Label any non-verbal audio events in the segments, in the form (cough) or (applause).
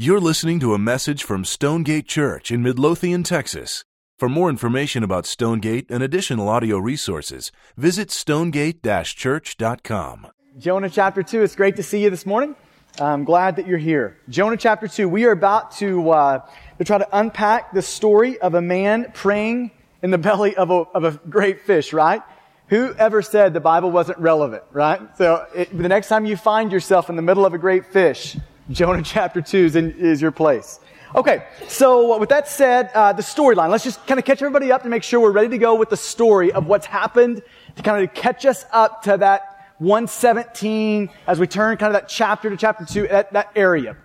You're listening to a message from Stonegate Church in Midlothian, Texas. For more information about Stonegate and additional audio resources, visit stonegate-church.com. Jonah chapter 2. It's great to see you this morning. I'm glad that you're here. Jonah chapter 2. We are about to, uh, to try to unpack the story of a man praying in the (laughs) belly of a, of a great fish, right? Who ever said the Bible wasn't relevant, right? So it, the next time you find yourself in the middle of a great fish, Jonah chapter 2 is, in, is your place. Okay, so with that said, uh, the storyline. Let's just kind of catch everybody up to make sure we're ready to go with the story of what's happened to kind of catch us up to that 117 as we turn kind of that chapter to chapter 2, that, that area.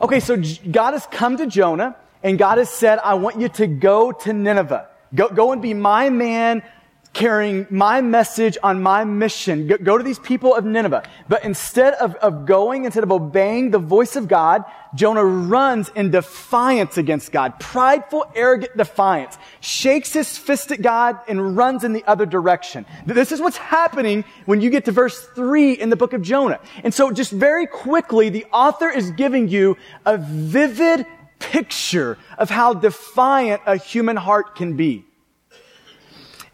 Okay, so God has come to Jonah and God has said, I want you to go to Nineveh. Go, go and be my man carrying my message on my mission. Go, go, to these people of Nineveh. But instead of, of going, instead of obeying the voice of God, Jonah runs in defiance against God. Prideful, arrogant defiance. Shakes his fist at God and runs in the other direction. This is what's happening when you get to verse three in the book of Jonah. And so just very quickly, the author is giving you a vivid picture of how defiant a human heart can be.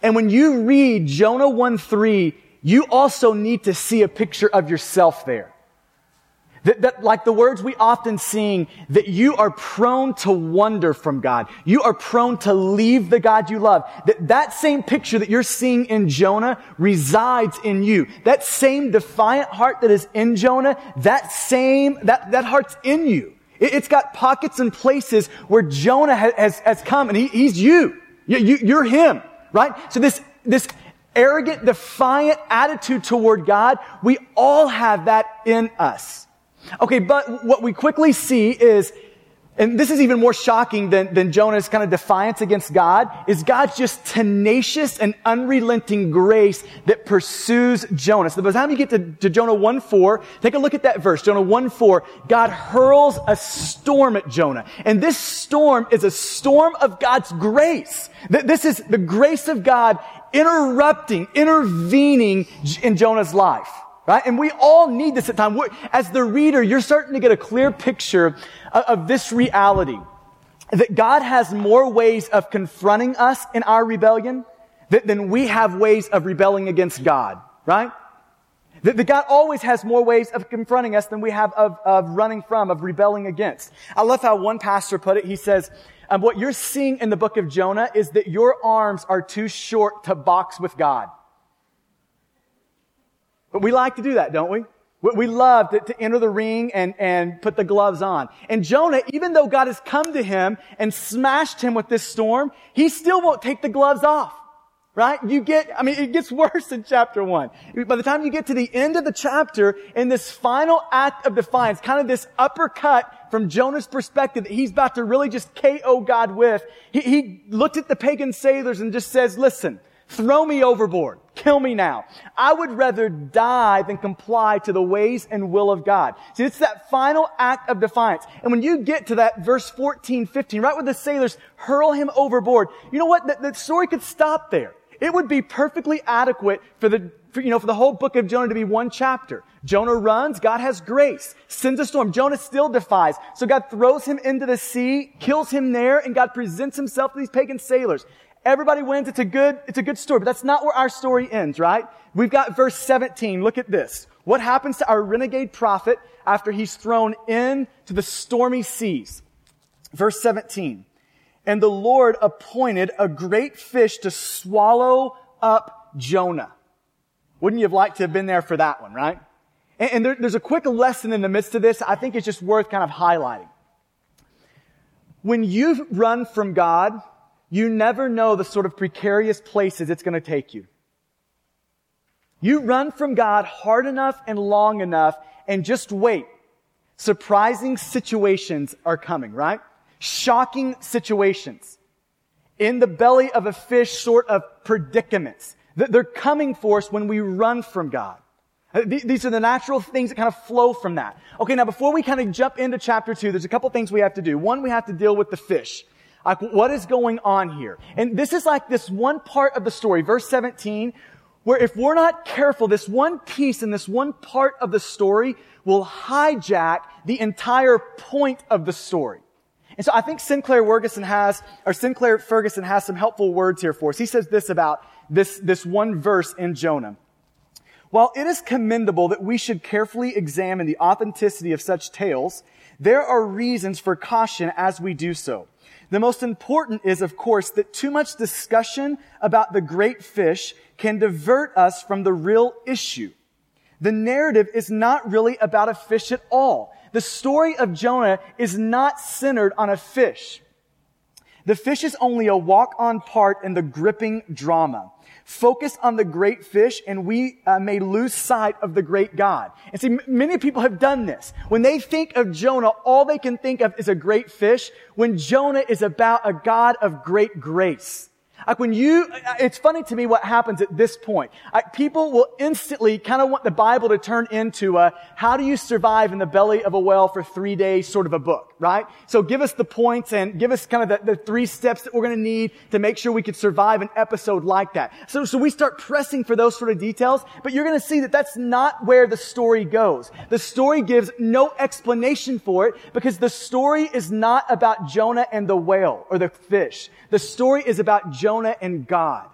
And when you read Jonah 1 3, you also need to see a picture of yourself there. That, that, like the words we often sing, that you are prone to wander from God. You are prone to leave the God you love. That, that same picture that you're seeing in Jonah resides in you. That same defiant heart that is in Jonah, that same, that, that heart's in you. It, has got pockets and places where Jonah has, has, has come and he, he's you. you, you you're him right? So this, this arrogant, defiant attitude toward God, we all have that in us. Okay, but what we quickly see is, and this is even more shocking than, than Jonah's kind of defiance against God, is God's just tenacious and unrelenting grace that pursues Jonah. So by the time you get to, to Jonah 1 4, take a look at that verse. Jonah 1 4, God hurls a storm at Jonah. And this storm is a storm of God's grace. This is the grace of God interrupting, intervening in Jonah's life. Right? And we all need this at times. As the reader, you're starting to get a clear picture of, of this reality. That God has more ways of confronting us in our rebellion than we have ways of rebelling against God. Right? That, that God always has more ways of confronting us than we have of, of running from, of rebelling against. I love how one pastor put it. He says, um, what you're seeing in the book of Jonah is that your arms are too short to box with God. But we like to do that, don't we? We love to, to, enter the ring and, and put the gloves on. And Jonah, even though God has come to him and smashed him with this storm, he still won't take the gloves off. Right? You get, I mean, it gets (laughs) worse in chapter one. By the time you get to the end of the chapter, in this final act of defiance, kind of this uppercut from Jonah's perspective that he's about to really just KO God with, he, he looked at the pagan sailors and just says, listen, Throw me overboard. Kill me now. I would rather die than comply to the ways and will of God. See, it's that final act of defiance. And when you get to that verse 14, 15, right where the sailors hurl him overboard, you know what? The story could stop there. It would be perfectly adequate for the, for, you know, for the whole book of Jonah to be one chapter. Jonah runs, God has grace, sends a storm. Jonah still defies. So God throws him into the sea, kills him there, and God presents himself to these pagan sailors. Everybody wins. It's a good, it's a good story, but that's not where our story ends, right? We've got verse 17. Look at this. What happens to our renegade prophet after he's thrown into the stormy seas? Verse 17. And the Lord appointed a great fish to swallow up Jonah. Wouldn't you have liked to have been there for that one, right? And, and there, there's a quick lesson in the midst of this I think it's just worth kind of highlighting. When you've run from God, you never know the sort of precarious places it's going to take you. You run from God hard enough and long enough and just wait. Surprising situations are coming, right? Shocking situations. In the belly of a fish, sort of predicaments. They're coming for us when we run from God. Uh, these are the natural things that kind of flow from that. Okay, now before we kind of jump into chapter two, there's a couple things we have to do. One, we have to deal with the fish. Like, what is going on here? And this is like this one part of the story, verse 17, where if we're not careful, this one piece and this one part of the story will hijack the entire point of the story. And so I think Sinclair Ferguson has, or Sinclair Ferguson has some helpful words here for us. He says this about this, this one verse in Jonah. While it is commendable that we should carefully examine the authenticity of such tales, there are reasons for caution as we do so. The most important is, of course, that too much discussion about the great fish can divert us from the real issue. The narrative is not really about a fish at all. The story of Jonah is not centered on a fish. The fish is only a walk-on part in the gripping drama focus on the great fish and we uh, may lose sight of the great God. And see, m- many people have done this. When they think of Jonah, all they can think of is a great fish when Jonah is about a God of great grace. Like when you, it's funny to me what happens at this point. Like people will instantly kind of want the Bible to turn into a, how do you survive in the belly of a whale for three days sort of a book, right? So give us the points and give us kind of the, the three steps that we're going to need to make sure we could survive an episode like that. So, so we start pressing for those sort of details, but you're going to see that that's not where the story goes. The story gives no explanation for it because the story is not about Jonah and the whale or the fish. The story is about Jonah and God.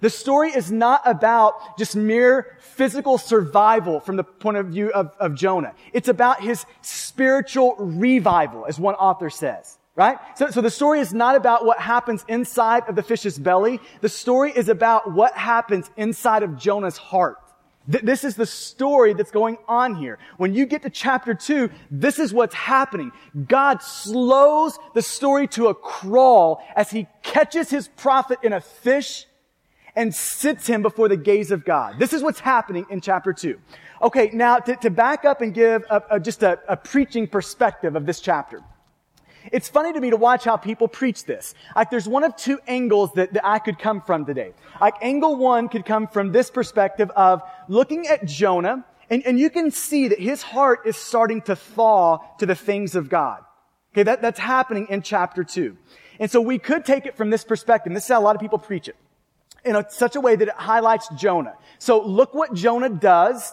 The story is not about just mere physical survival from the point of view of, of Jonah. It's about his spiritual revival, as one author says. Right? So, so the story is not about what happens inside of the fish's belly. The story is about what happens inside of Jonah's heart. Th- this is the story that's going on here. When you get to chapter two, this is what's happening. God slows the story to a crawl as he catches his prophet in a fish and sits him before the gaze of God. This is what's happening in chapter two. Okay, now to, to back up and give a, a, just a, a preaching perspective of this chapter. It's funny to me to watch how people preach this. Like there's one of two angles that, that I could come from today. Like angle one could come from this perspective of looking at Jonah and, and you can see that his heart is starting to thaw to the things of God. Okay, that, that's happening in chapter two. And so we could take it from this perspective. This is how a lot of people preach it. In a, such a way that it highlights Jonah. So look what Jonah does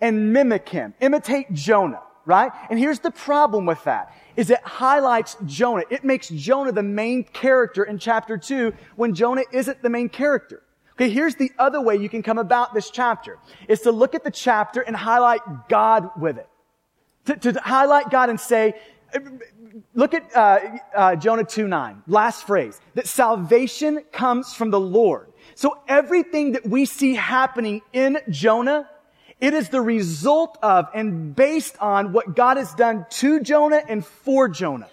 and mimic him. Imitate Jonah, right? And here's the problem with that is it highlights Jonah. It makes Jonah the main character in chapter two when Jonah isn't the main character. Okay, here's the other way you can come about this chapter is to look at the chapter and highlight God with it. To, to highlight God and say, look at uh, uh, Jonah 2 9, last phrase, that salvation comes from the Lord. So everything that we see happening in Jonah it is the result of and based on what God has done to Jonah and for Jonah.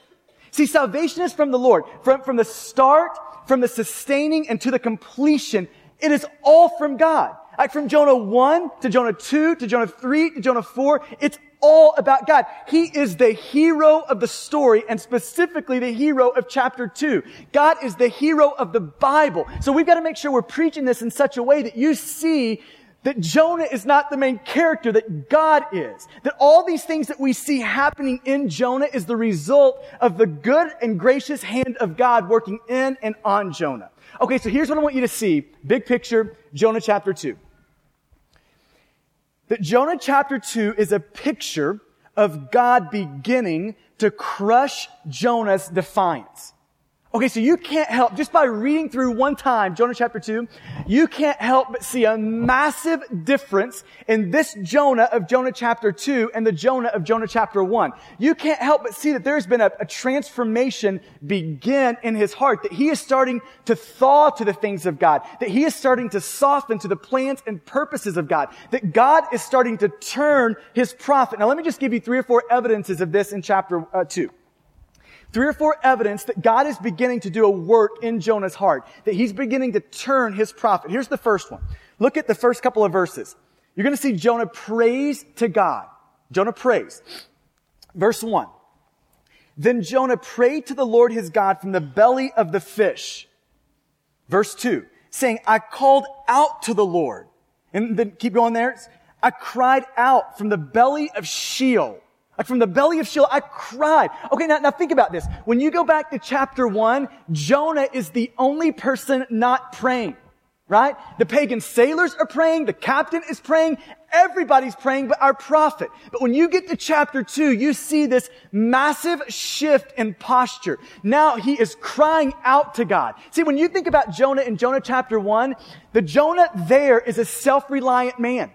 See, salvation is from the Lord. From, from the start, from the sustaining and to the completion, it is all from God. Like from Jonah 1 to Jonah 2 to Jonah 3 to Jonah 4, it's all about God. He is the hero of the story and specifically the hero of chapter 2. God is the hero of the Bible. So we've got to make sure we're preaching this in such a way that you see that Jonah is not the main character, that God is. That all these things that we see happening in Jonah is the result of the good and gracious hand of God working in and on Jonah. Okay, so here's what I want you to see. Big picture, Jonah chapter 2. That Jonah chapter 2 is a picture of God beginning to crush Jonah's defiance. Okay, so you can't help, just by reading through one time, Jonah chapter 2, you can't help but see a massive difference in this Jonah of Jonah chapter 2 and the Jonah of Jonah chapter 1. You can't help but see that there's been a, a transformation begin in his heart, that he is starting to thaw to the things of God, that he is starting to soften to the plans and purposes of God, that God is starting to turn his prophet. Now let me just give you three or four evidences of this in chapter uh, 2 three or four evidence that God is beginning to do a work in Jonah's heart, that he's beginning to turn his prophet. Here's the first one. Look at the first couple of verses. You're going to see Jonah prays to God. Jonah prays. Verse one. Then Jonah prayed to the Lord his God from the belly of the fish. Verse two, saying, I called out to the Lord. And then keep going there. I cried out from the belly of Sheol. Like from the belly of Sheol, I cried. Okay, now, now think about this. When you go back to chapter one, Jonah is the only person not praying. right? The pagan sailors are praying, the captain is praying, everybody's praying but our prophet. But when you get to chapter two, you see this massive shift in posture. Now he is crying out to God. See, when you think about Jonah in Jonah chapter one, the Jonah there is a self-reliant man.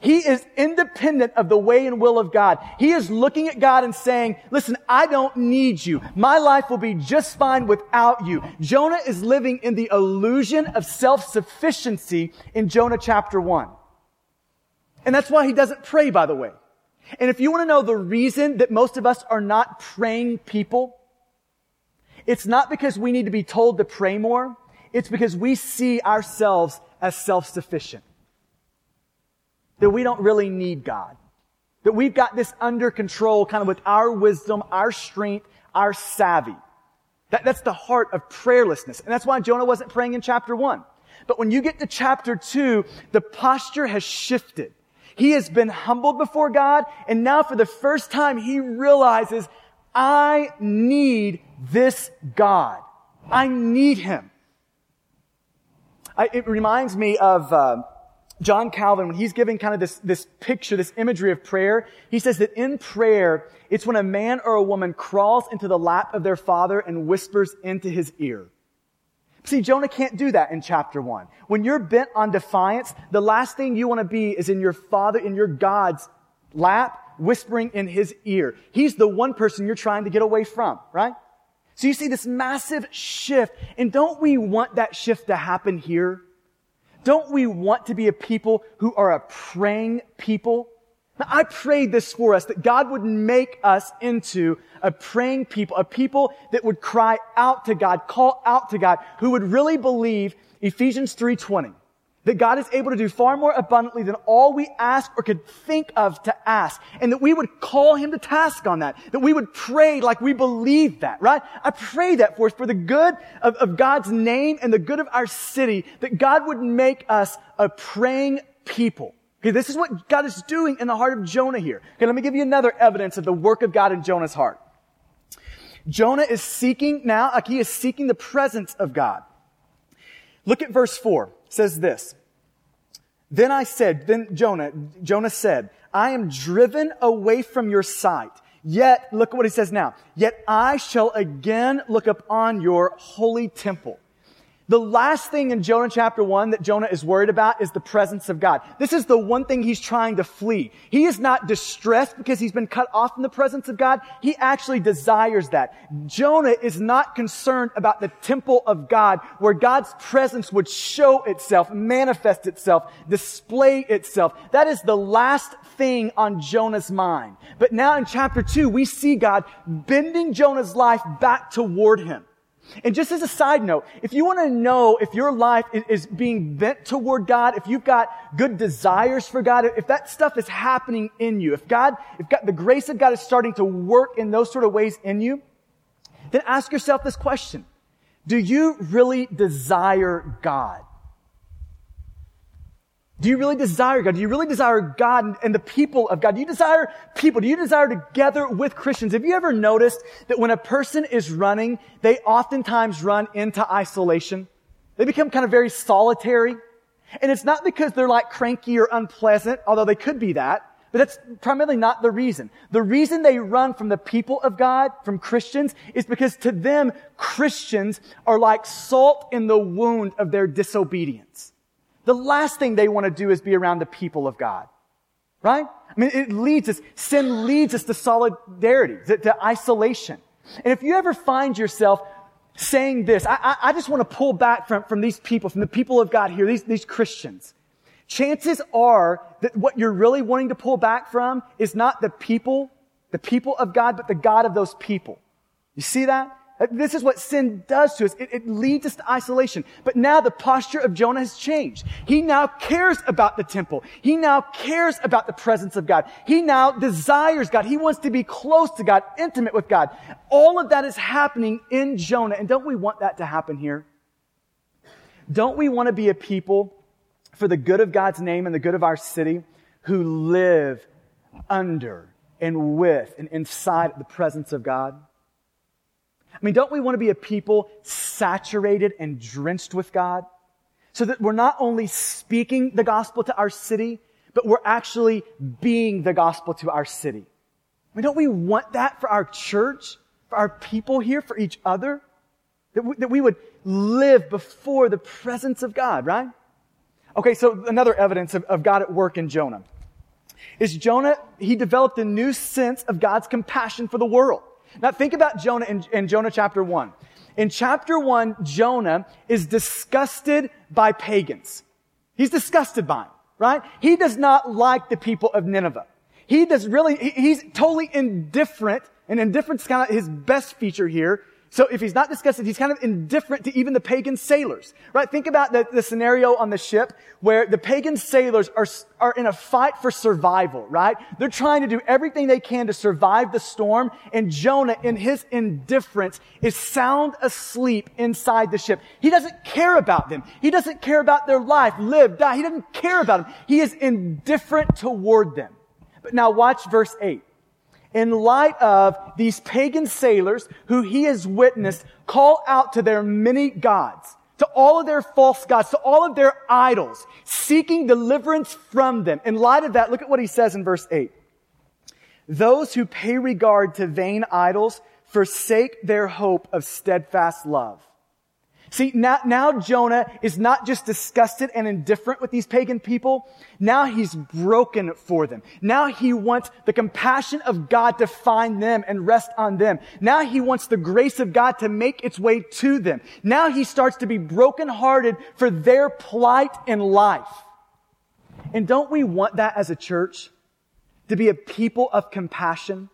He is independent of the way and will of God. He is looking at God and saying, listen, I don't need you. My life will be just fine without you. Jonah is living in the illusion of self-sufficiency in Jonah chapter one. And that's why he doesn't pray, by the way. And if you want to know the reason that most of us are not praying people, it's not because we need to be told to pray more. It's because we see ourselves as self-sufficient that we don't really need God. That we've got this under control kind of with our wisdom, our strength, our savvy. That, that's the heart of prayerlessness. And that's why Jonah wasn't praying in chapter one. But when you get to chapter two, the posture has shifted. He has been humbled before God, and now for the first time, he realizes, I need this God. I need him. I, it reminds me of uh, John Calvin, when he's giving kind of this, this picture, this imagery of prayer, he says that in prayer, it's when a man or a woman crawls into the lap of their father and whispers into his ear. See, Jonah can't do that in chapter one. When you're bent on defiance, the last thing you want to be is in your father, in your God's lap, whispering in his ear. He's the one person you're trying to get away from, right? So you see this massive shift. And don't we want that shift to happen here? Don't we want to be a people who are a praying people? I prayed this for us that God would make us into a praying people, a people that would cry out to God, call out to God, who would really believe Ephesians 3:20 that God is able to do far more abundantly than all we ask or could think of to ask. And that we would call Him to task on that. That we would pray like we believe that, right? I pray that for us, for the good of, of God's name and the good of our city, that God would make us a praying people. Okay, this is what God is doing in the heart of Jonah here. Okay, let me give you another evidence of the work of God in Jonah's heart. Jonah is seeking now, like he is seeking the presence of God. Look at verse 4 says this. Then I said, then Jonah, Jonah said, I am driven away from your sight. Yet, look at what he says now. Yet I shall again look upon your holy temple. The last thing in Jonah chapter 1 that Jonah is worried about is the presence of God. This is the one thing he's trying to flee. He is not distressed because he's been cut off from the presence of God. He actually desires that. Jonah is not concerned about the temple of God where God's presence would show itself, manifest itself, display itself. That is the last thing on Jonah's mind. But now in chapter 2, we see God bending Jonah's life back toward him. And just as a side note, if you want to know if your life is, being bent toward God, if you've got good desires for God, if that stuff is happening in you, if God, if God, the grace of God is starting to work in those sort of ways in you, then ask yourself this question. Do you really desire God? Do you really desire God? Do you really desire God and the people of God? Do you desire people? Do you desire to gather with Christians? Have you ever noticed that when a person is running, they oftentimes run into isolation? They become kind of very solitary. And it's not because they're like cranky or unpleasant, although they could be that. But that's primarily not the reason. The reason they run from the people of God, from Christians, is because to them, Christians are like salt in the wound of their disobedience. The last thing they want to do is be around the people of God. Right? I mean, it leads us, sin leads us to solidarity, to, to isolation. And if you ever find yourself saying this, I, I, I just want to pull back from, from these people, from the people of God here, these, these Christians. Chances are that what you're really wanting to pull back from is not the people, the people of God, but the God of those people. You see that? Uh, this is what sin does to us. It, it, leads us to isolation. But now the posture of Jonah has changed. He now cares about the temple. He now cares about the presence of God. He now desires God. He wants to be close to God, intimate with God. All of that is happening in Jonah. And don't we want that to happen here? Don't we want to be a people for the good of God's name and the good of our city who live under and with and inside the presence of God? I mean, don't we want to be a people saturated and drenched with God? so that we're not only speaking the gospel to our city, but we're actually being the gospel to our city. I mean, don't we want that for our church, for our people here, for each other? That we, that we would live before the presence of God, right? Okay, so another evidence of, of God at work in Jonah is Jonah, he developed a new sense of God's compassion for the world. Now think about Jonah in, in Jonah chapter 1. In chapter 1, Jonah is disgusted by pagans. He's disgusted by them, right? He does not like the people of Nineveh. He does really, he's totally indifferent, and indifference is kind of his best feature here so if he's not disgusted, he's kind of indifferent to even the pagan sailors, right? Think about the, the scenario on the ship where the pagan sailors are, are in a fight for survival, right? They're trying to do everything they can to survive the storm, and Jonah, in his indifference, is sound asleep inside the ship. He doesn't care about them. He doesn't care about their life, live, die. He doesn't care about them. He is indifferent toward them. But now watch verse 8 in light of these pagan sailors who he has witnessed call out to their many gods, to all of their false gods, to all of their idols, seeking deliverance from them. In light of that, look at what he says in verse 8. Those who pay regard to vain idols forsake their hope of steadfast love. See, now, now Jonah is not just disgusted and indifferent with these pagan people. Now he's broken for them. Now he wants the compassion of God to find them and rest on them. Now he wants the grace of God to make its way to them. Now he starts to be brokenhearted for their plight in life. And don't we want that as a church? To be a people of compassion?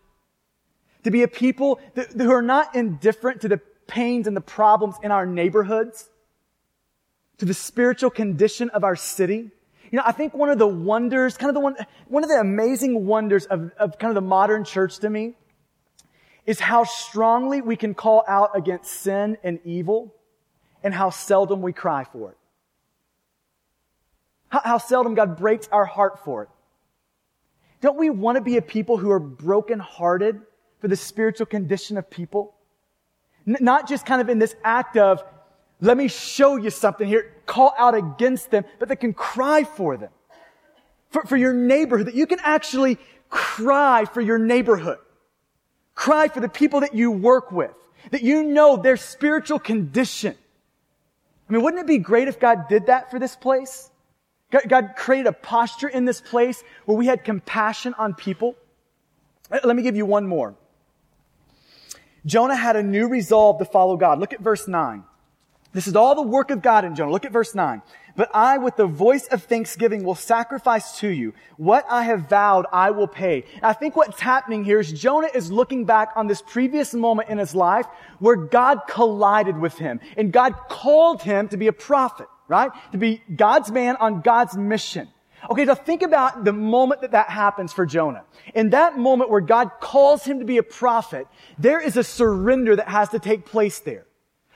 To be a people that, who are not indifferent to the pains and the problems in our neighborhoods, to the spiritual condition of our city. You know, I think one of the wonders, kind of the one, one of the amazing wonders of, of kind of the modern church to me is how strongly we can call out against sin and evil and how seldom we cry for it. How, how seldom God breaks our heart for it. Don't we want to be a people who are brokenhearted for the spiritual condition of people? N- not just kind of in this act of, let me show you something here, call out against them, but that can cry for them. For, for your neighborhood, that you can actually cry for your neighborhood. Cry for the people that you work with, that you know their spiritual condition. I mean, wouldn't it be great if God did that for this place? God, God created a posture in this place where we had compassion on people. Let me give you one more. Jonah had a new resolve to follow God. Look at verse 9. This is all the work of God in Jonah. Look at verse 9. But I, with the voice of thanksgiving, will sacrifice to you. What I have vowed, I will pay. And I think what's happening here is Jonah is looking back on this previous moment in his life where God collided with him and God called him to be a prophet, right? To be God's man on God's mission. Okay, so think about the moment that that happens for Jonah. In that moment where God calls him to be a prophet, there is a surrender that has to take place there.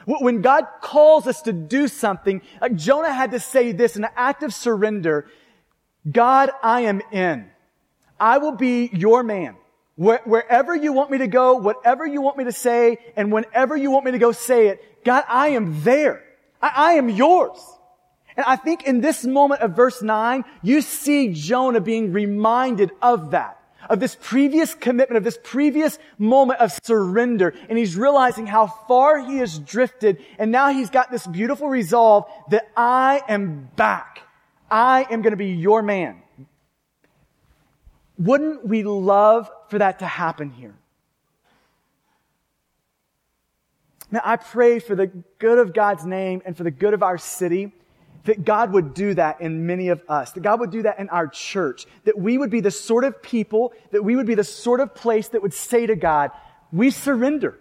When God calls us to do something, like Jonah had to say this in an act of surrender, God, I am in. I will be your man. wherever you want me to go, whatever you want me to say, and whenever you want me to go say it, God, I am there. I, I am yours. And I think in this moment of verse 9, you see Jonah being reminded of that of this previous commitment, of this previous moment of surrender. And he's realizing how far he has drifted. And now he's got this beautiful resolve that I am back. I am going to be your man. Wouldn't we love for that to happen here? Now, I pray for the good of God's name and for the good of our city that God would do that in many of us, that God would do that in our church, that we would be the sort of people, that we would be the sort of place that would say to God, we surrender.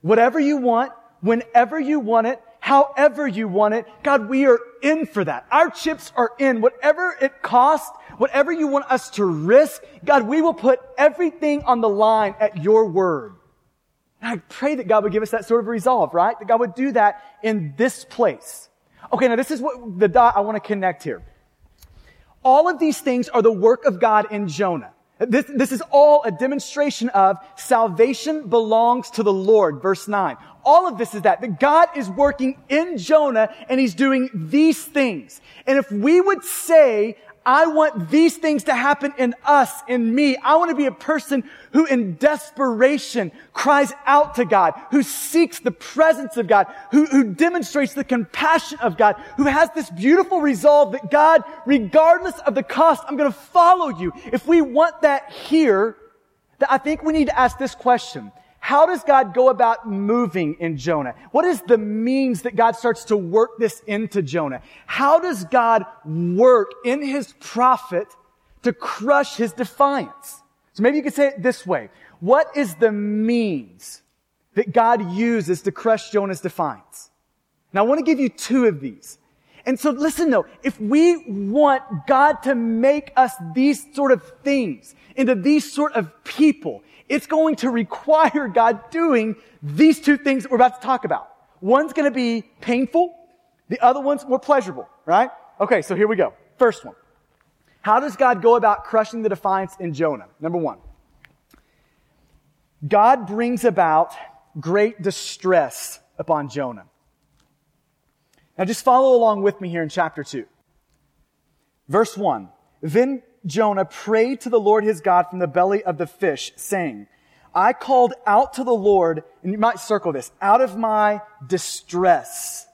Whatever you want, whenever you want it, however you want it, God, we are in for that. Our chips are in. Whatever it costs, whatever you want us to risk, God, we will put everything on the line at your word. And I pray that God would give us that sort of resolve, right? That God would do that in this place. Okay, now this is what the dot I want to connect here. All of these things are the work of God in Jonah. This, this is all a demonstration of salvation belongs to the Lord, verse 9. All of this is that, that God is working in Jonah and he's doing these things. And if we would say, I want these things to happen in us, in me. I want to be a person who in desperation cries out to God, who seeks the presence of God, who, who demonstrates the compassion of God, who has this beautiful resolve that God, regardless of the cost, I'm going to follow you. If we want that here, that I think we need to ask this question. How does God go about moving in Jonah? What is the means that God starts to work this into Jonah? How does God work in his prophet to crush his defiance? So maybe you could say it this way. What is the means that God uses to crush Jonah's defiance? Now I want to give you two of these. And so listen though, if we want God to make us these sort of things into these sort of people, it's going to require God doing these two things that we're about to talk about. One's going to be painful. The other one's more pleasurable, right? Okay, so here we go. First one. How does God go about crushing the defiance in Jonah? Number one. God brings about great distress upon Jonah. Now just follow along with me here in chapter 2. Verse 1. Then Jonah prayed to the Lord his God from the belly of the fish, saying, I called out to the Lord, and you might circle this, out of my distress.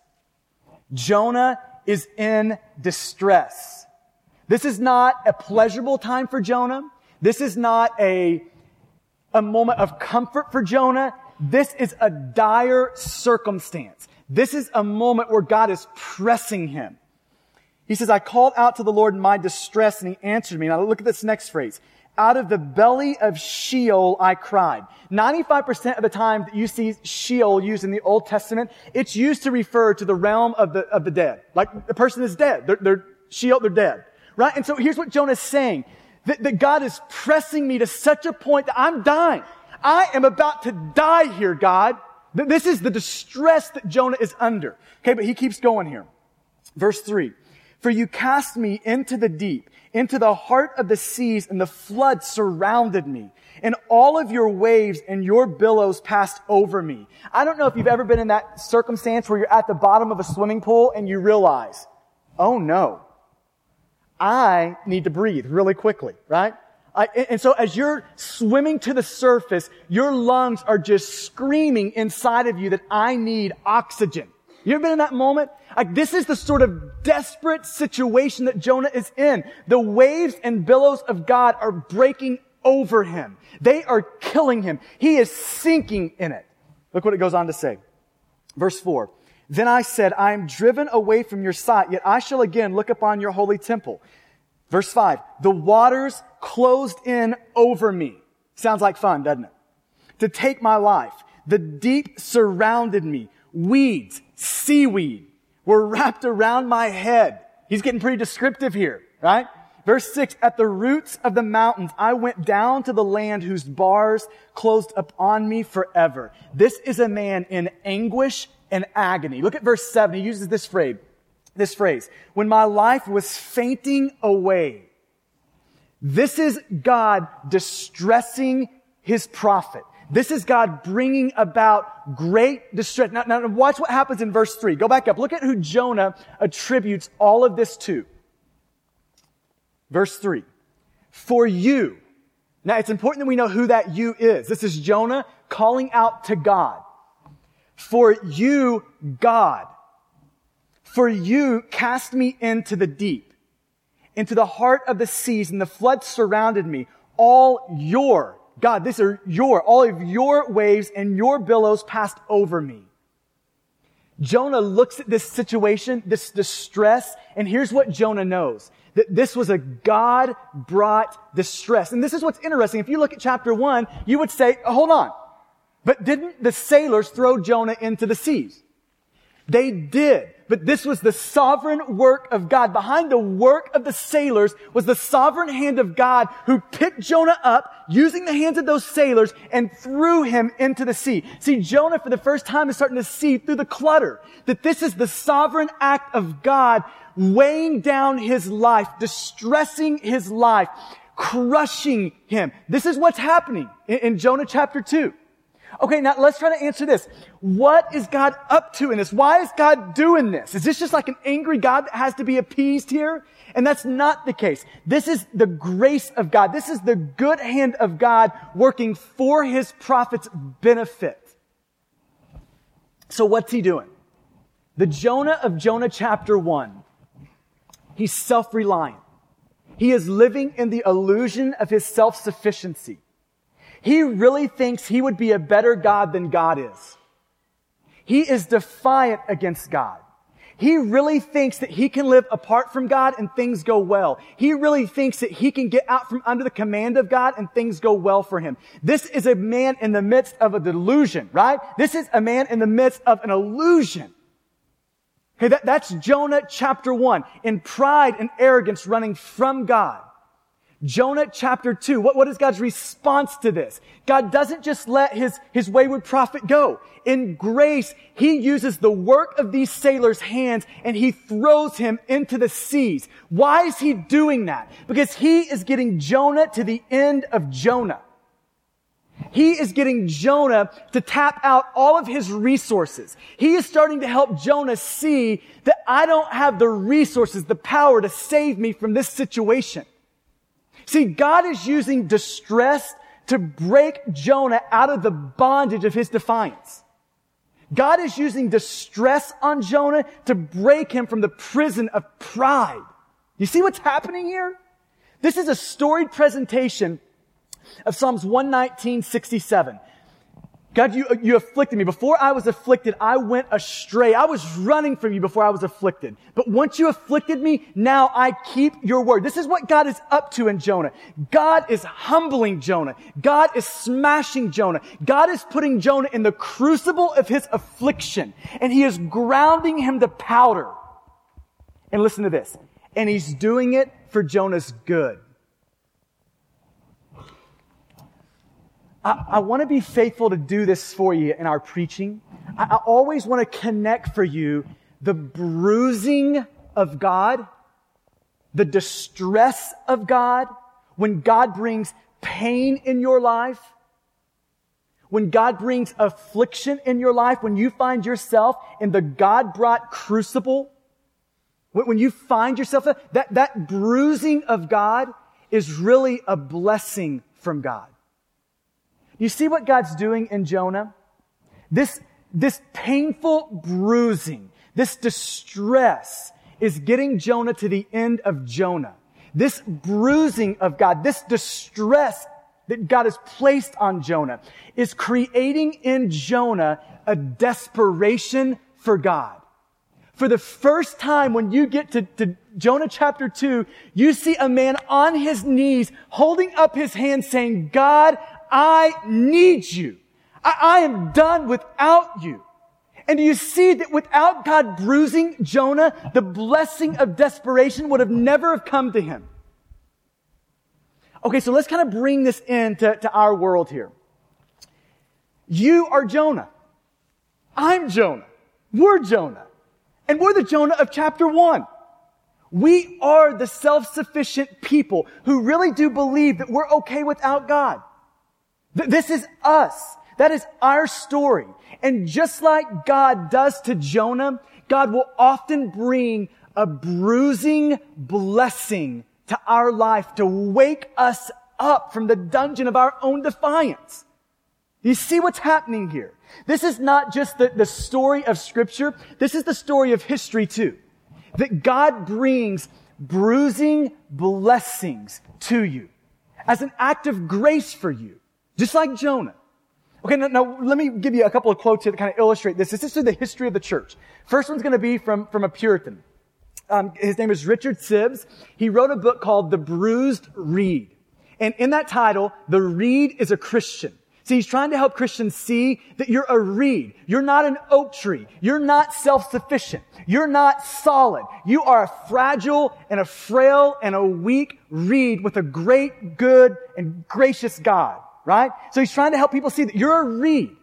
Jonah is in distress. This is not a pleasurable time for Jonah. This is not a, a moment of comfort for Jonah. This is a dire circumstance. This is a moment where God is pressing him. He says, I called out to the Lord in my distress and he answered me. Now look at this next phrase. Out of the belly of Sheol I cried. 95% of the time that you see Sheol used in the Old Testament, it's used to refer to the realm of the, of the dead. Like the person is dead. They're, they're Sheol, they're dead. Right? And so here's what Jonah is saying. That, that God is pressing me to such a point that I'm dying. I am about to die here, God. This is the distress that Jonah is under. Okay, but he keeps going here. Verse three. For you cast me into the deep, into the heart of the seas, and the flood surrounded me. And all of your waves and your billows passed over me. I don't know if you've ever been in that circumstance where you're at the bottom of a swimming pool and you realize, oh no, I need to breathe really quickly, right? And so as you're swimming to the surface, your lungs are just screaming inside of you that I need oxygen. You ever been in that moment? Like this is the sort of desperate situation that Jonah is in. The waves and billows of God are breaking over him. They are killing him. He is sinking in it. Look what it goes on to say. Verse four. Then I said, I am driven away from your sight, yet I shall again look upon your holy temple. Verse five. The waters closed in over me. Sounds like fun, doesn't it? To take my life. The deep surrounded me. Weeds, seaweed were wrapped around my head. He's getting pretty descriptive here, right? Verse six, at the roots of the mountains, I went down to the land whose bars closed upon me forever. This is a man in anguish and agony. Look at verse seven. He uses this phrase, this phrase, when my life was fainting away. This is God distressing his prophet. This is God bringing about great distress. Now, now watch what happens in verse 3. Go back up. Look at who Jonah attributes all of this to. Verse 3. For you. Now it's important that we know who that you is. This is Jonah calling out to God. For you, God. For you cast me into the deep, into the heart of the seas, and the flood surrounded me. All your God, these are your, all of your waves and your billows passed over me. Jonah looks at this situation, this distress, and here's what Jonah knows. That this was a God brought distress. And this is what's interesting. If you look at chapter one, you would say, hold on. But didn't the sailors throw Jonah into the seas? They did. But this was the sovereign work of God. Behind the work of the sailors was the sovereign hand of God who picked Jonah up using the hands of those sailors and threw him into the sea. See, Jonah for the first time is starting to see through the clutter that this is the sovereign act of God weighing down his life, distressing his life, crushing him. This is what's happening in, Jonah chapter 2. Okay, now let's try to answer this. What is God up to in this? Why is God doing this? Is this just like an angry God that has to be appeased here? And that's not the case. This is the grace of God. This is the good hand of God working for his prophet's benefit. So what's he doing? The Jonah of Jonah chapter one. He's self-reliant. He is living in the illusion of his self-sufficiency. He really thinks he would be a better God than God is. He is defiant against God. He really thinks that he can live apart from God and things go well. He really thinks that he can get out from under the command of God and things go well for him. This is a man in the midst of a delusion, right? This is a man in the midst of an illusion. Okay, that, that's Jonah chapter one. In pride and arrogance running from God. Jonah chapter 2. What, what is God's response to this? God doesn't just let his, his wayward prophet go. In grace, he uses the work of these sailors' hands and he throws him into the seas. Why is he doing that? Because he is getting Jonah to the end of Jonah. He is getting Jonah to tap out all of his resources. He is starting to help Jonah see that I don't have the resources, the power to save me from this situation. See, God is using distress to break Jonah out of the bondage of his defiance. God is using distress on Jonah to break him from the prison of pride. You see what's happening here? This is a storied presentation of Psalms 119, 67. God, you, you afflicted me. Before I was afflicted, I went astray. I was running from you before I was afflicted. But once you afflicted me, now I keep your word. This is what God is up to in Jonah. God is humbling Jonah. God is smashing Jonah. God is putting Jonah in the crucible of his affliction. And he is grounding him to powder. And listen to this. And he's doing it for Jonah's good. I, I want to be faithful to do this for you in our preaching. I, I always want to connect for you the bruising of God, the distress of God, when God brings pain in your life, when God brings affliction in your life, when you find yourself in the God brought crucible, when you find yourself, that, that bruising of God is really a blessing from God. You see what God's doing in Jonah? This, this painful bruising, this distress is getting Jonah to the end of Jonah. This bruising of God, this distress that God has placed on Jonah is creating in Jonah a desperation for God. For the first time when you get to, to, Jonah chapter 2, you see a man on his knees holding up his hand saying, God, I need you. I, I am done without you. And do you see that without God bruising Jonah, the blessing of desperation would have never have come to him? Okay, so let's kind of bring this into to our world here. You are Jonah. I'm Jonah. We're Jonah. And we're the Jonah of chapter one. We are the self-sufficient people who really do believe that we're okay without God. This is us. That is our story. And just like God does to Jonah, God will often bring a bruising blessing to our life to wake us up from the dungeon of our own defiance. You see what's happening here? This is not just the, the story of scripture. This is the story of history too. That God brings bruising blessings to you as an act of grace for you. Just like Jonah. Okay, now, now, let me give you a couple of quotes here that kind of illustrate this. This is through the history of the church. First one's going to be from, from a Puritan. Um, his name is Richard Sibbes. He wrote a book called The Bruised Reed. And in that title, the reed is a Christian. See, he's trying to help Christians see that you're a reed. You're not an oak tree. You're not self-sufficient. You're not solid. You are a fragile and a frail and a weak reed with a great, good, and gracious God right? So he's trying to help people see that you're a reed.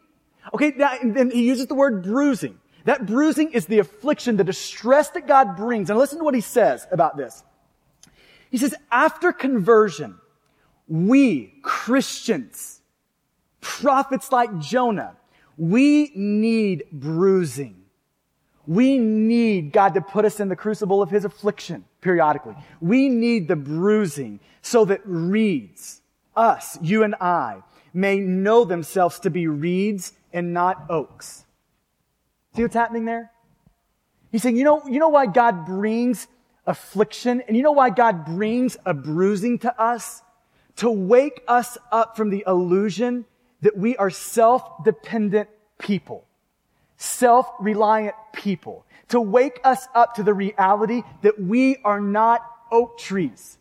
Okay, then he uses the word bruising. That bruising is the affliction, the distress that God brings. And listen to what he says about this. He says, after conversion, we, Christians, prophets like Jonah, we need bruising. We need God to put us in the crucible of his affliction periodically. We need the bruising so that reeds, us, you and I, may know themselves to be reeds and not oaks. See what's happening there? He's saying, you know, you know why God brings affliction and you know why God brings a bruising to us? To wake us up from the illusion that we are self-dependent people self reliant people, to wake us up to the reality that we are not oak trees,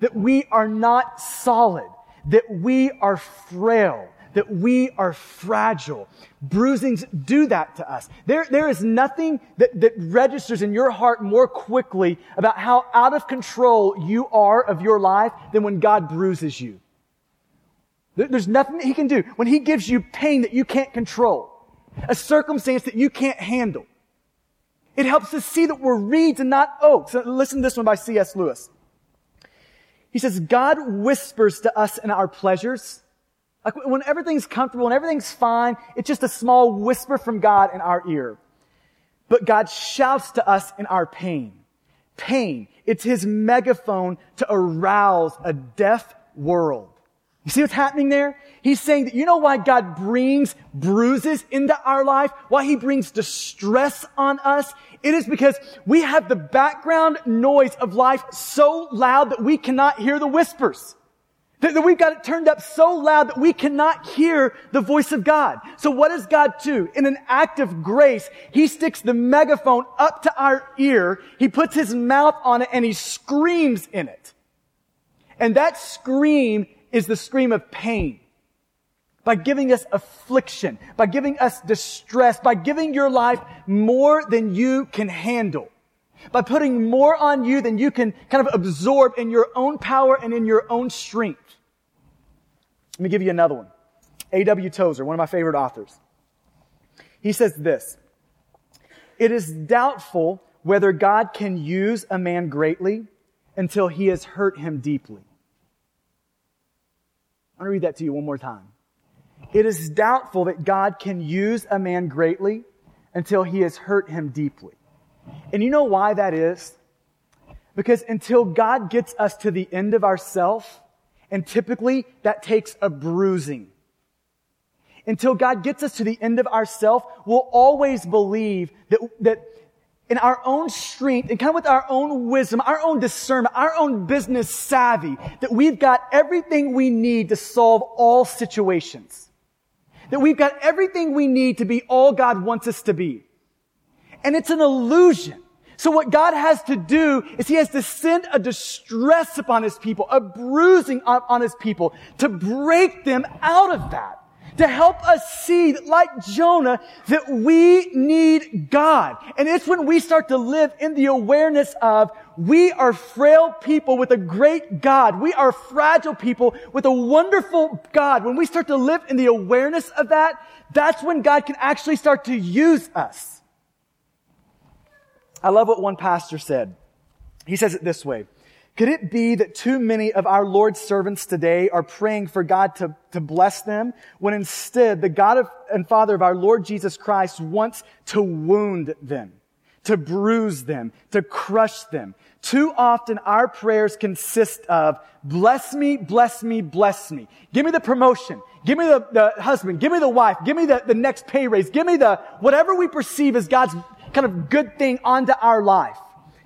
that we are not solid, that we are frail, that we are fragile. Bruisings do that to us. There, there is nothing that, that registers in your heart more quickly about how out of control you are of your life than when God bruises you. There's nothing that He can do. When He gives you pain that you can't control, a circumstance that you can't handle. It helps us see that we're reeds and not oaks. Listen to this one by C.S. Lewis. He says, God whispers to us in our pleasures. Like when everything's comfortable and everything's fine, it's just a small whisper from God in our ear. But God shouts to us in our pain. Pain. It's his megaphone to arouse a deaf world. You see what's happening there? He's saying that you know why God brings bruises into our life? Why he brings distress on us? It is because we have the background noise of life so loud that we cannot hear the whispers. That, that we've got it turned up so loud that we cannot hear the voice of God. So what does God do? In an act of grace, He sticks the megaphone up to our ear, He puts His mouth on it, and He screams in it. And that scream is the scream of pain. By giving us affliction, by giving us distress, by giving your life more than you can handle, by putting more on you than you can kind of absorb in your own power and in your own strength. Let me give you another one. A.W. Tozer, one of my favorite authors. He says this, it is doubtful whether God can use a man greatly until he has hurt him deeply. I want to read that to you one more time. It is doubtful that God can use a man greatly until he has hurt him deeply. And you know why that is? Because until God gets us to the end of ourself, and typically that takes a bruising. Until God gets us to the end of ourself, we'll always believe that, that in our own strength and kind of with our own wisdom, our own discernment, our own business savvy, that we've got everything we need to solve all situations. That we've got everything we need to be all God wants us to be. And it's an illusion. So what God has to do is He has to send a distress upon His people, a bruising on, on His people to break them out of that to help us see like Jonah, that we need God. And it's when we start to live in the awareness of we are frail people with a great God. We are fragile people with a wonderful God. When we start to live in the awareness of that, that's when God can actually start to use us. I love what one pastor said. He says it this way. Could it be that too many of our Lord's servants today are praying for God to, to bless them when instead the God of, and Father of our Lord Jesus Christ wants to wound them, to bruise them, to crush them? Too often our prayers consist of bless me, bless me, bless me. Give me the promotion. Give me the, the husband. Give me the wife. Give me the, the next pay raise. Give me the whatever we perceive as God's kind of good thing onto our life.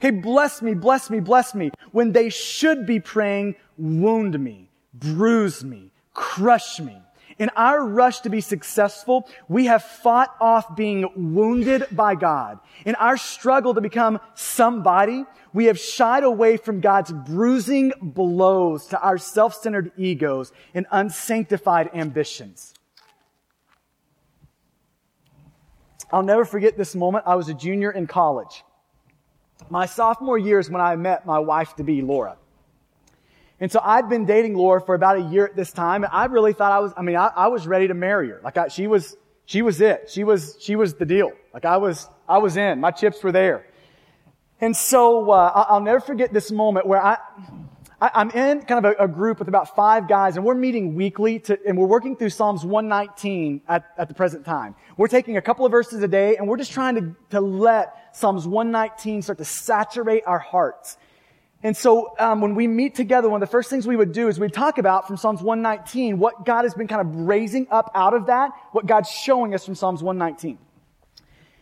Hey, bless me, bless me, bless me. When they should be praying, wound me, bruise me, crush me. In our rush to be successful, we have fought off being wounded by God. In our struggle to become somebody, we have shied away from God's bruising blows to our self-centered egos and unsanctified ambitions. I'll never forget this moment. I was a junior in college. My sophomore year is when I met my wife to be, Laura. And so I'd been dating Laura for about a year at this time, and I really thought I was, I mean, I, I was ready to marry her. Like I, she was, she was it. She was, she was the deal. Like I was, I was in. My chips were there. And so, uh, I'll never forget this moment where I, I, am in kind of a, a, group with about five guys, and we're meeting weekly, to, and we're working through Psalms 119 at, at the present time. We're taking a couple of verses a day, and we're just trying to, to let Psalms 119 start to saturate our hearts. And so um, when we meet together, one of the first things we would do is we'd talk about from Psalms 119 what God has been kind of raising up out of that, what God's showing us from Psalms 119.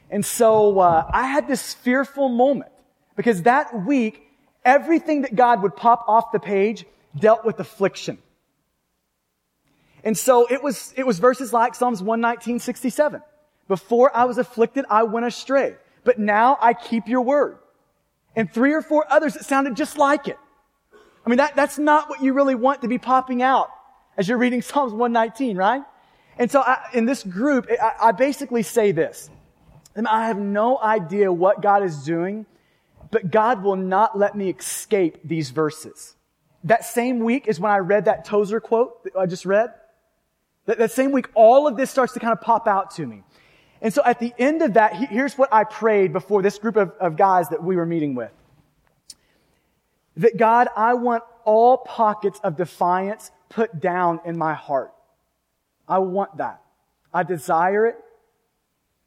And so uh, I had this fearful moment because that week everything that God would pop off the page dealt with affliction. And so it was, it was verses like Psalms 119, 67. Before I was afflicted, I went astray, but now I keep your word. And three or four others that sounded just like it. I mean, that, that's not what you really want to be popping out as you're reading (laughs) Psalms 119, right? And so I, in this group, I, I basically say this. I have no idea what God is doing but God will not let me escape these verses. That same week is when I read that Tozer quote that I just read. That, that same week, all of this starts to kind of pop out to me. And so at the end of that, here's what I prayed before this group of, of guys that we were meeting with. That God, I want all pockets of defiance put down in my heart. I want that. I desire it.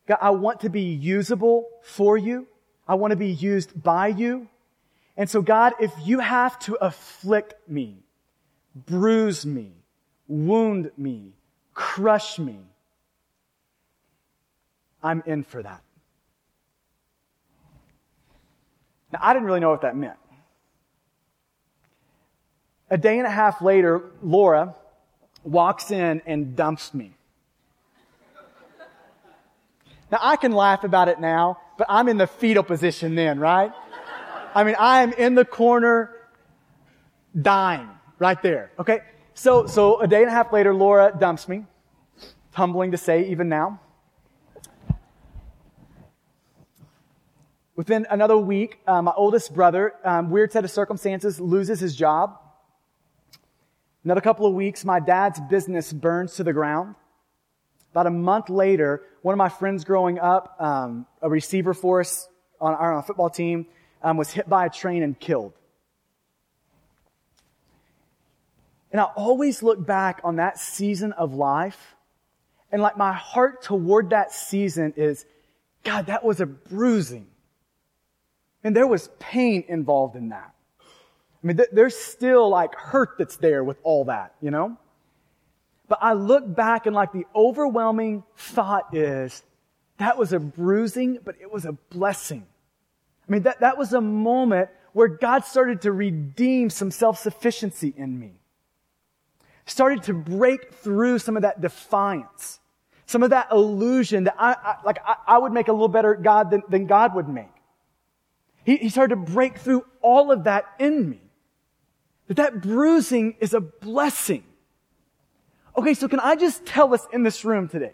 God, I want to be usable for you. I want to be used by you. And so, God, if you have to afflict me, bruise me, wound me, crush me, I'm in for that. Now, I didn't really know what that meant. A day and a half later, Laura walks in and dumps me. Now, I can laugh about it now, but I'm in the fetal position then, right? I mean, I am in the corner dying right there. Okay. So, so a day and a half later, Laura dumps me. Humbling to say, even now. Within another week, uh, my oldest brother, um, weird set of circumstances, loses his job. Another couple of weeks, my dad's business burns to the ground. About a month later, one of my friends growing up, um, a receiver for us on our, on our football team, um, was hit by a train and killed. And I always look back on that season of life, and like my heart toward that season is, God, that was a bruising. And there was pain involved in that. I mean, th- there's still like hurt that's there with all that, you know? But I look back and like the overwhelming thought is that was a bruising, but it was a blessing. I mean, that, that was a moment where God started to redeem some self-sufficiency in me. Started to break through some of that defiance. Some of that illusion that I, I like, I, I, would make a little better God than, than God would make. He, he started to break through all of that in me. That that bruising is a blessing. Okay, so can I just tell us in this room today?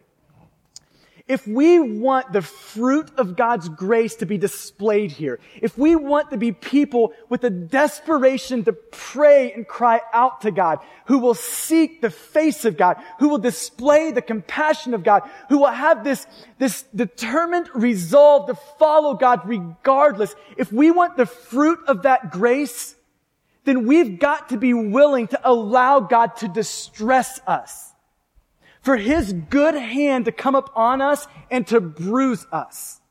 If we want the fruit of God's grace to be displayed here, if we want to be people with a desperation to pray and cry out to God, who will seek the face of God, who will display the compassion of God, who will have this, this determined resolve to follow God regardless, if we want the fruit of that grace, then we've got to be willing to allow God to distress us. For His good hand to come up on us and to bruise us.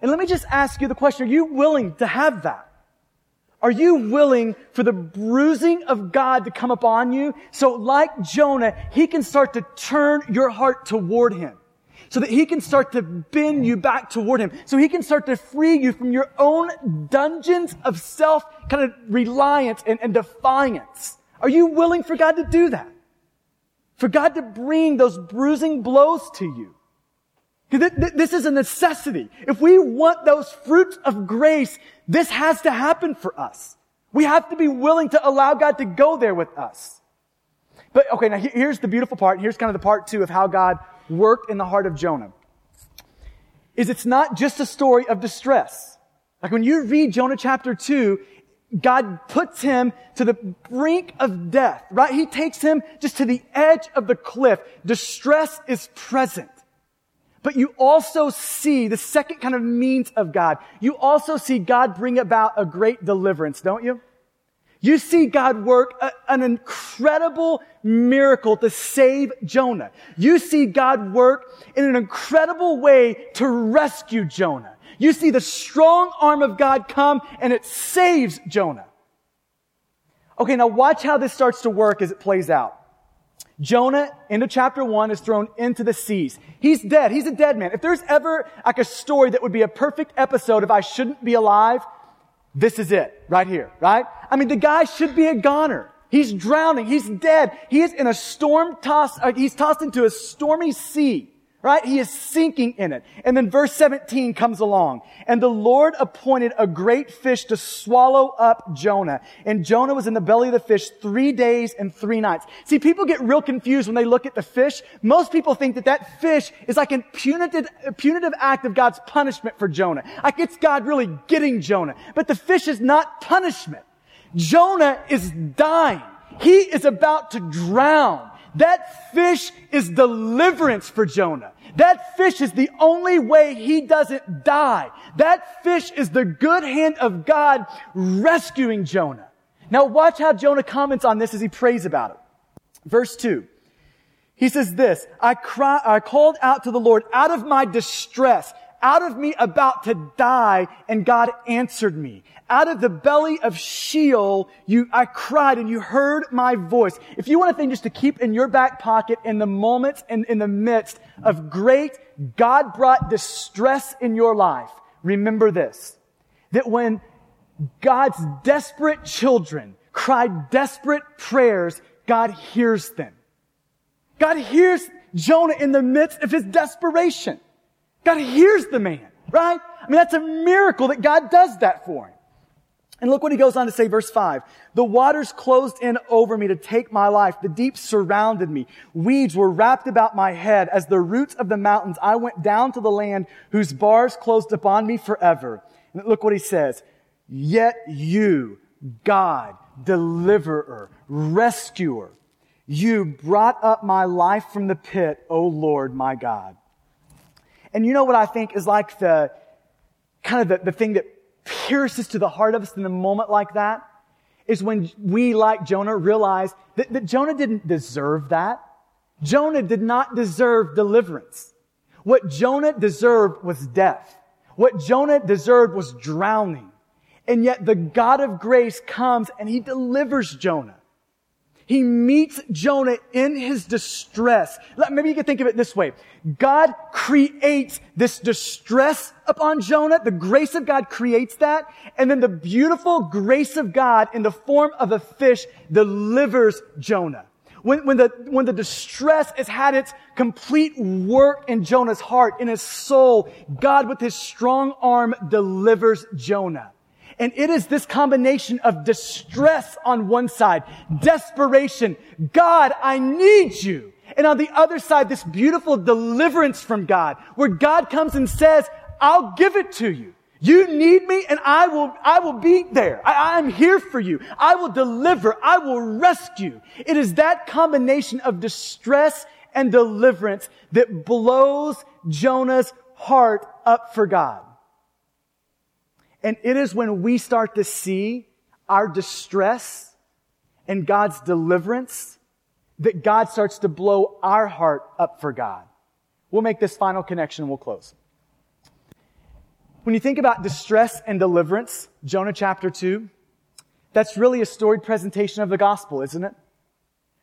And let me just ask you the question, are you willing to have that? Are you willing for the bruising of God to come upon you? So like Jonah, He can start to turn your heart toward Him so that he can start to bend you back toward him. So he can start to free you from your own dungeons of self kind of reliance and, and defiance. Are you willing for God to do that? For God to bring those bruising blows to you? This is a necessity. If we want those fruits of grace, this has to happen for us. We have to be willing to allow God to go there with us. But okay, now here's the beautiful part. Here's kind of the part two of how God worked in the heart of Jonah is it's not just a story of distress. Like when you read Jonah chapter 2, God puts him to the brink of death, right? He takes him just to the edge of the cliff. Distress is present. But you also see the second kind of means of God. You also see God bring about a great deliverance, don't you? You see God work a, an incredible miracle to save Jonah. You see God work in an incredible way to rescue Jonah. You see the strong arm of God come and it saves Jonah. Okay, now watch how this starts to work as it plays out. Jonah, into chapter one, is thrown into the seas. He's dead. He's a dead man. If there's ever like a story that would be a perfect episode of I shouldn't be alive, this is it, right here, right? I mean, the guy should be a goner. He's drowning. He's dead. He is in a storm tossed, uh, he's tossed into a stormy sea. Right? He is sinking in it. And then verse 17 comes along. And the Lord appointed a great fish to swallow up Jonah. And Jonah was in the belly of the fish three days and three nights. See, people get real confused when they look at the fish. Most people think that that fish is like a punitive, a punitive act of God's punishment for Jonah. Like it's God really getting Jonah. But the fish is not punishment. Jonah is dying. He is about to drown. That fish is deliverance for Jonah. That fish is the only way he doesn't die. That fish is the good hand of God rescuing Jonah. Now watch how Jonah comments on this as he prays about it. Verse two. He says this, I cry, I called out to the Lord out of my distress out of me about to die, and God answered me. Out of the belly of Sheol, you, I cried and you heard my voice. If you want a thing just to keep in your back pocket in the moments and in the midst of great God brought distress in your life, remember this. That when God's desperate children cry desperate prayers, God hears them. God hears Jonah in the midst of his desperation. God hears the man, right? I mean, that's a miracle that God does that for him. And look what he goes on to say, verse 5. The waters closed in over me to take my life. The deep surrounded me. Weeds were wrapped about my head. As the roots of the mountains, I went down to the land whose bars closed upon me forever. And look what he says. Yet you, God, deliverer, rescuer, you brought up my life from the pit, O Lord, my God. And you know what I think is like the kind of the, the thing that pierces to the heart of us in a moment like that? Is when we, like Jonah, realize that, that Jonah didn't deserve that. Jonah did not deserve deliverance. What Jonah deserved was death. What Jonah deserved was drowning. And yet the God of grace comes and he delivers Jonah. He meets Jonah in his distress. Maybe you can think of it this way. God creates this distress upon Jonah. The grace of God creates that. And then the beautiful grace of God in the form of a fish delivers Jonah. When, when, the, when the distress has had its complete work in Jonah's heart, in his soul, God with his strong arm delivers Jonah. And it is this combination of distress on one side, desperation, God, I need you. And on the other side, this beautiful deliverance from God, where God comes and says, I'll give it to you. You need me and I will, I will be there. I, am here for you. I will deliver. I will rescue. It is that combination of distress and deliverance that blows Jonah's heart up for God. And it is when we start to see our distress and God's deliverance that God starts to blow our heart up for God. We'll make this final connection and we'll close. When you think about distress and deliverance, Jonah chapter 2, that's really a storied presentation of the gospel, isn't it?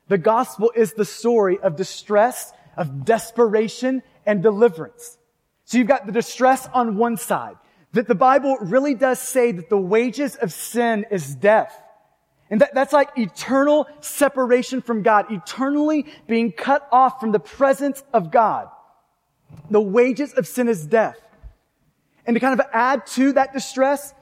The gospel is the story of distress, of desperation, and deliverance. So you've got the distress on one side that the Bible really does say that the wages of sin is death. And that, that's like eternal separation from God, eternally being cut off from the presence of God. The wages of sin is death. And to kind of add to that distress,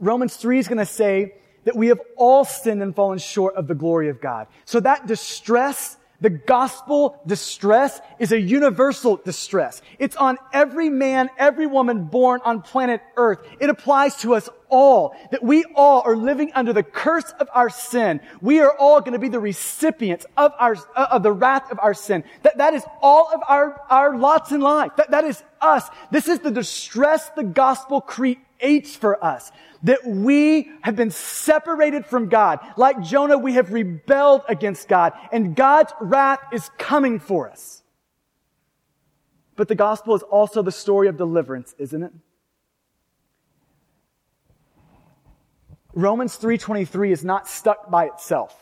Romans 3 is going to say that we have all sinned and fallen short of the glory of God. So that distress the gospel distress is a universal distress. It's on every man, every woman born on planet earth. It applies to us all, that we all are living under the curse of our sin. We are all going to be the recipients of our, uh, of the wrath of our sin. That, that is all of our, our lots in life. That, that is us. This is the distress the gospel creates hates for us, that we have been separated from God. Like Jonah, we have rebelled against God, and God's wrath is coming for us. But the gospel is also the story of deliverance, isn't it? Romans 3.23 is not stuck by itself.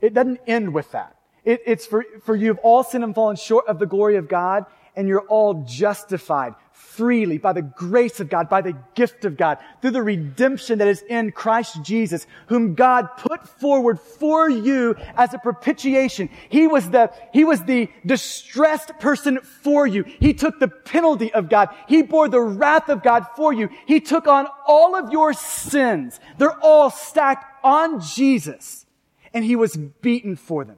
It doesn't end with that. It, it's for, for you have all sinned and fallen short of the glory of God, and you're all justified freely by the grace of God, by the gift of God, through the redemption that is in Christ Jesus, whom God put forward for you as a propitiation. He was the, he was the distressed person for you. He took the penalty of God. He bore the wrath of God for you. He took on all of your sins. They're all stacked on Jesus. And he was beaten for them.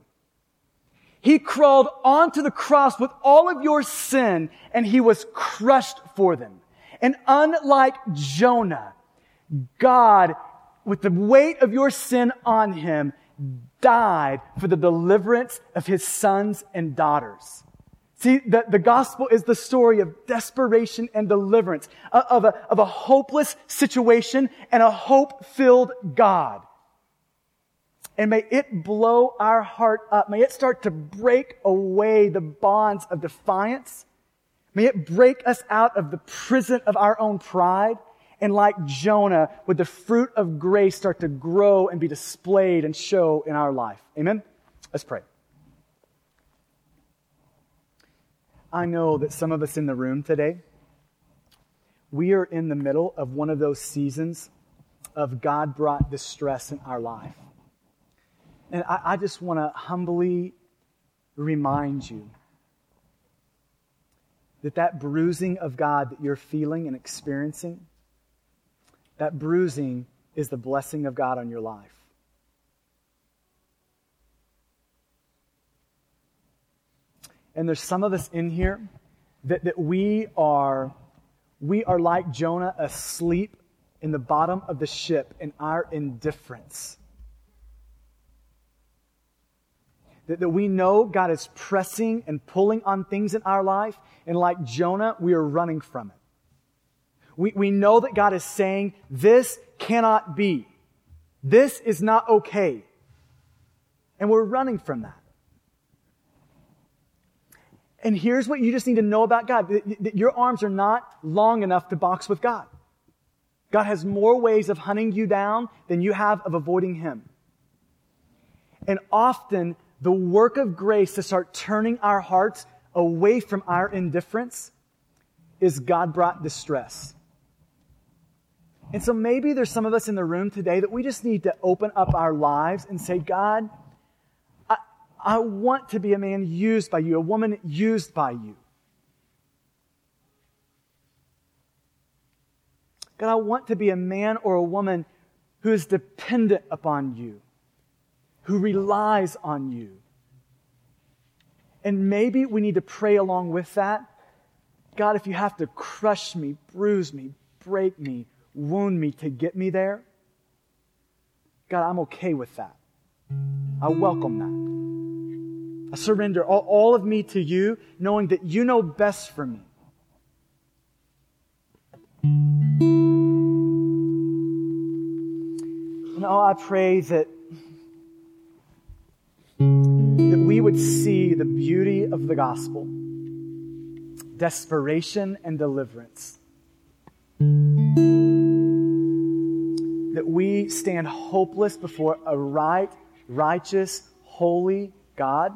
He crawled onto the cross with all of your sin and he was crushed for them. And unlike Jonah, God, with the weight of your sin on him, died for the deliverance of his sons and daughters. See, the, the gospel is the story of desperation and deliverance, of a, of a hopeless situation and a hope-filled God. And may it blow our heart up. May it start to break away the bonds of defiance. May it break us out of the prison of our own pride. And like Jonah, would the fruit of grace start to grow and be displayed and show in our life. Amen? Let's pray. I know that some of us in the room today, we are in the middle of one of those seasons of God brought distress in our life. And I, I just want to humbly remind you that that bruising of God that you're feeling and experiencing, that bruising is the blessing of God on your life. And there's some of us in here that, that we are we are like Jonah asleep in the bottom of the ship in our indifference. That, that we know God is pressing and pulling on things in our life, and like Jonah, we are running from it. We, we know that God is saying, this cannot be. This is not okay. And we're running from that. And here's what you just need to know about God that your arms are not long enough to box with God. God has more ways of hunting you down than you have of avoiding Him. And often the work of grace to start turning our hearts away from our indifference is God brought distress. And so maybe there's some of us in the room today that we just need to open up our lives and say, God, I, I want to be a man used by you, a woman used by you. God, I want to be a man or a woman who is dependent upon you who relies on you. And maybe we need to pray along with that. God, if you have to crush me, bruise me, break me, wound me to get me there, God, I'm okay with that. I welcome that. I surrender all, all of me to you, knowing that you know best for me. And oh, I pray that that we would see the beauty of the gospel, desperation and deliverance. That we stand hopeless before a right, righteous, holy God.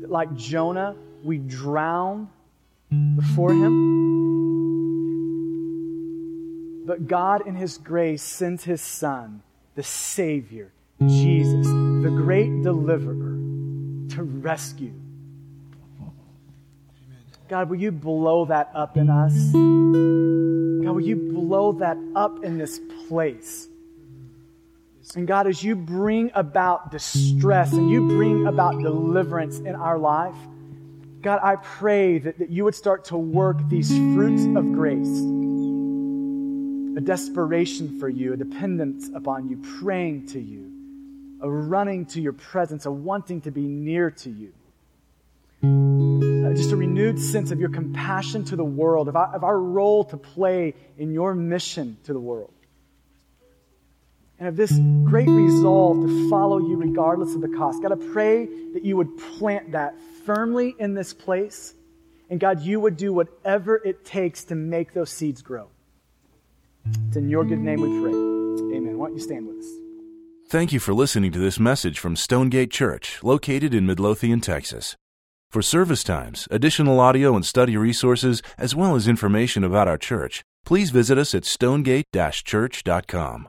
That like Jonah, we drown before him. But God, in His grace, sends His Son, the Savior, Jesus, the great deliverer, to rescue. God, will you blow that up in us? God, will you blow that up in this place? And God, as you bring about distress and you bring about deliverance in our life, God, I pray that, that you would start to work these fruits of grace a desperation for you, a dependence upon you, praying to you, a running to your presence, a wanting to be near to you. Uh, just a renewed sense of your compassion to the world, of our, of our role to play in your mission to the world. And of this great resolve to follow you regardless of the cost. God, I pray that you would plant that firmly in this place. And God, you would do whatever it takes to make those seeds grow. It's in your good name we pray. Amen. Why don't you stand with us? Thank you for listening to this message from Stonegate Church, located in Midlothian, Texas. For service times, additional audio and study resources, as well as information about our church, please visit us at stonegate-church.com.